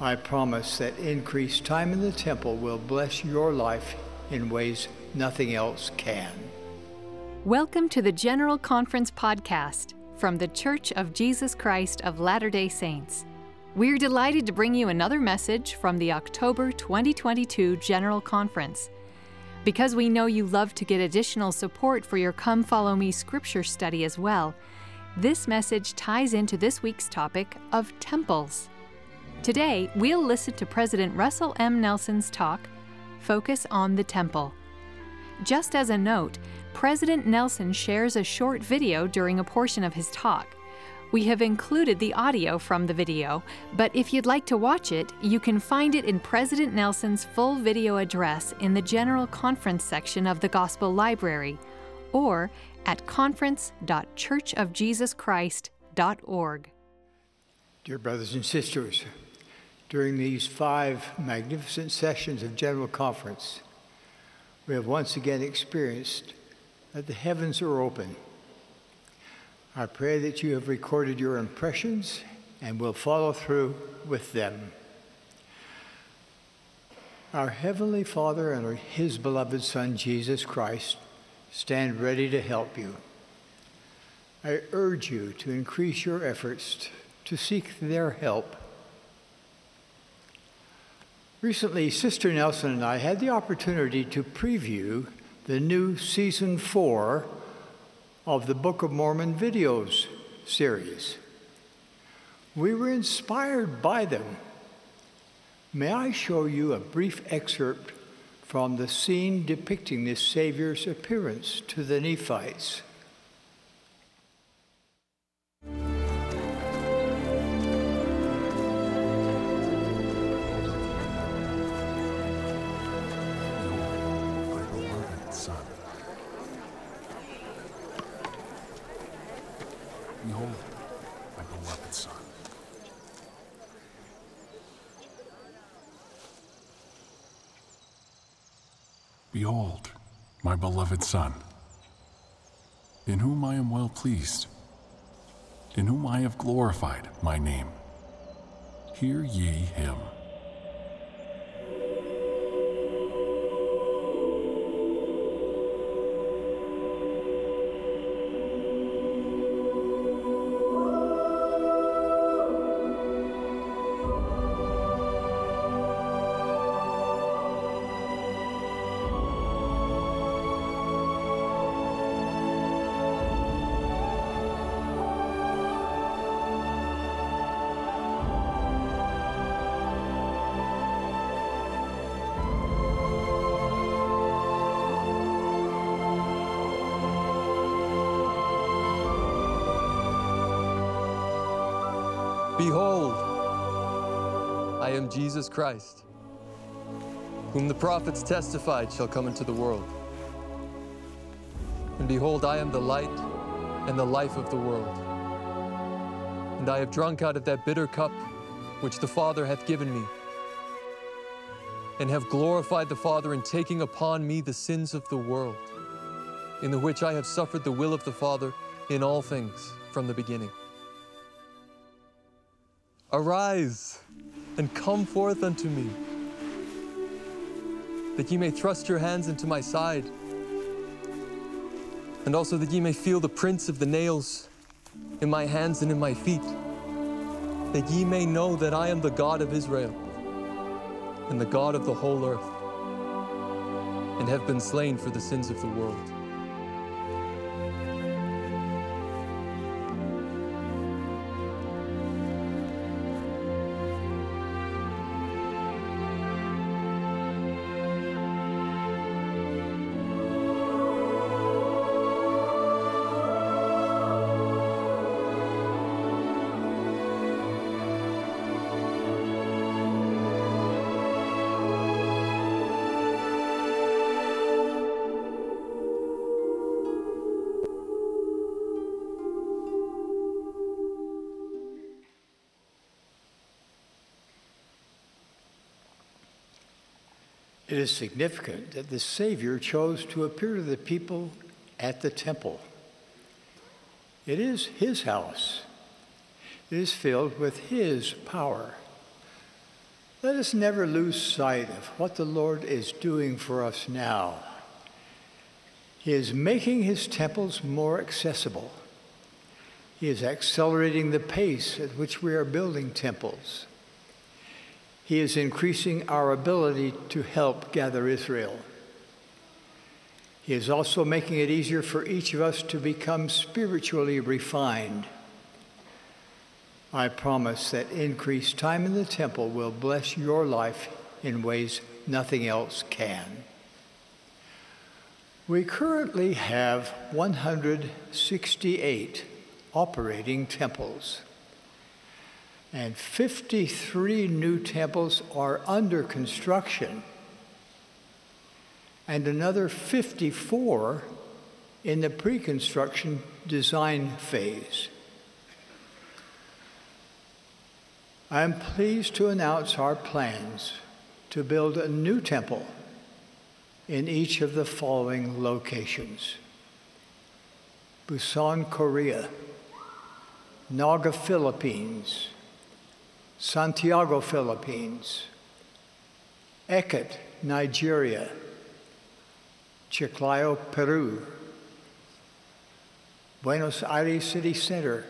I promise that increased time in the temple will bless your life in ways nothing else can. Welcome to the General Conference Podcast from the Church of Jesus Christ of Latter day Saints. We're delighted to bring you another message from the October 2022 General Conference. Because we know you love to get additional support for your Come Follow Me scripture study as well, this message ties into this week's topic of temples. Today, we'll listen to President Russell M. Nelson's talk, Focus on the Temple. Just as a note, President Nelson shares a short video during a portion of his talk. We have included the audio from the video, but if you'd like to watch it, you can find it in President Nelson's full video address in the General Conference section of the Gospel Library or at conference.churchofjesuschrist.org. Dear brothers and sisters, during these five magnificent sessions of General Conference, we have once again experienced that the heavens are open. I pray that you have recorded your impressions and will follow through with them. Our Heavenly Father and His beloved Son, Jesus Christ, stand ready to help you. I urge you to increase your efforts to seek their help Recently, Sister Nelson and I had the opportunity to preview the new season four of the Book of Mormon videos series. We were inspired by them. May I show you a brief excerpt from the scene depicting the Savior's appearance to the Nephites? Behold, my beloved Son, in whom I am well pleased, in whom I have glorified my name. Hear ye him. Behold, I am Jesus Christ, whom the prophets testified shall come into the world. And behold, I am the light and the life of the world. And I have drunk out of that bitter cup which the Father hath given me, and have glorified the Father in taking upon me the sins of the world, in the which I have suffered the will of the Father in all things from the beginning. Arise and come forth unto me, that ye may thrust your hands into my side, and also that ye may feel the prints of the nails in my hands and in my feet, that ye may know that I am the God of Israel and the God of the whole earth, and have been slain for the sins of the world. It is significant that the Savior chose to appear to the people at the temple. It is His house, it is filled with His power. Let us never lose sight of what the Lord is doing for us now. He is making his temples more accessible. He is accelerating the pace at which we are building temples. He is increasing our ability to help gather Israel. He is also making it easier for each of us to become spiritually refined. I promise that increased time in the temple will bless your life in ways nothing else can. We currently have 168 operating temples, and 53 new temples are under construction, and another 54 in the pre construction design phase. I am pleased to announce our plans to build a new temple in each of the following locations. Busan, Korea, Naga, Philippines, Santiago, Philippines, Eket, Nigeria, Chiclayo, Peru, Buenos Aires City Center,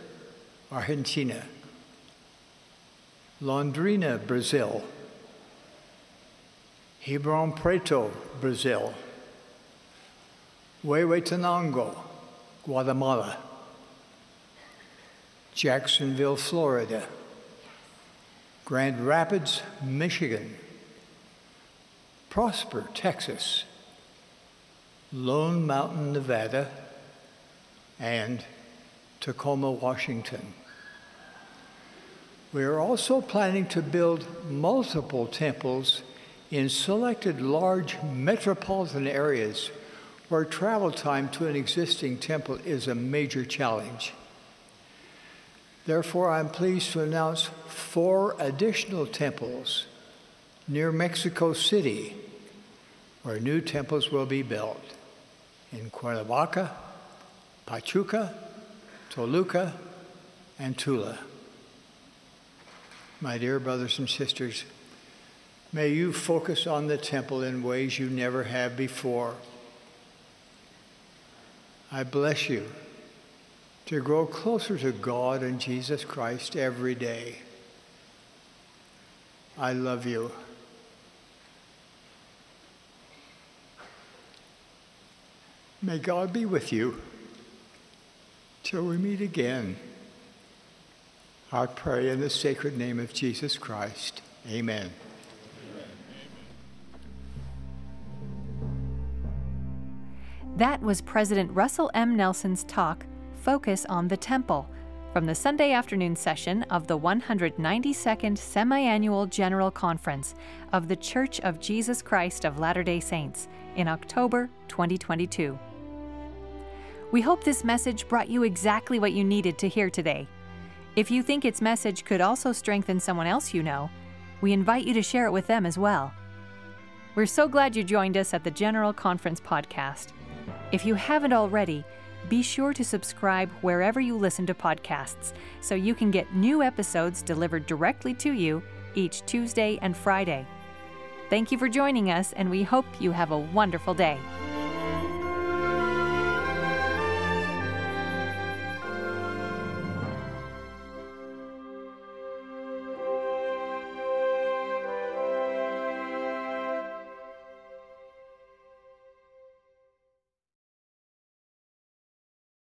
Argentina, Londrina, Brazil, Ribeirão Preto, Brazil, Huehuetenango, Guatemala, Jacksonville, Florida, Grand Rapids, Michigan, Prosper, Texas, Lone Mountain, Nevada, and Tacoma, Washington. We are also planning to build multiple temples in selected large metropolitan areas where travel time to an existing temple is a major challenge. Therefore, I'm pleased to announce four additional temples near Mexico City where new temples will be built in Cuernavaca, Pachuca, Toluca, and Tula. My dear brothers and sisters, may you focus on the temple in ways you never have before. I bless you to grow closer to God and Jesus Christ every day. I love you. May God be with you till we meet again. I pray in the sacred name of Jesus Christ. Amen. That was President Russell M. Nelson's talk, Focus on the Temple, from the Sunday afternoon session of the 192nd Semi-Annual General Conference of The Church of Jesus Christ of Latter-day Saints in October 2022. We hope this message brought you exactly what you needed to hear today. If you think its message could also strengthen someone else you know, we invite you to share it with them as well. We're so glad you joined us at the General Conference podcast. If you haven't already, be sure to subscribe wherever you listen to podcasts so you can get new episodes delivered directly to you each Tuesday and Friday. Thank you for joining us, and we hope you have a wonderful day.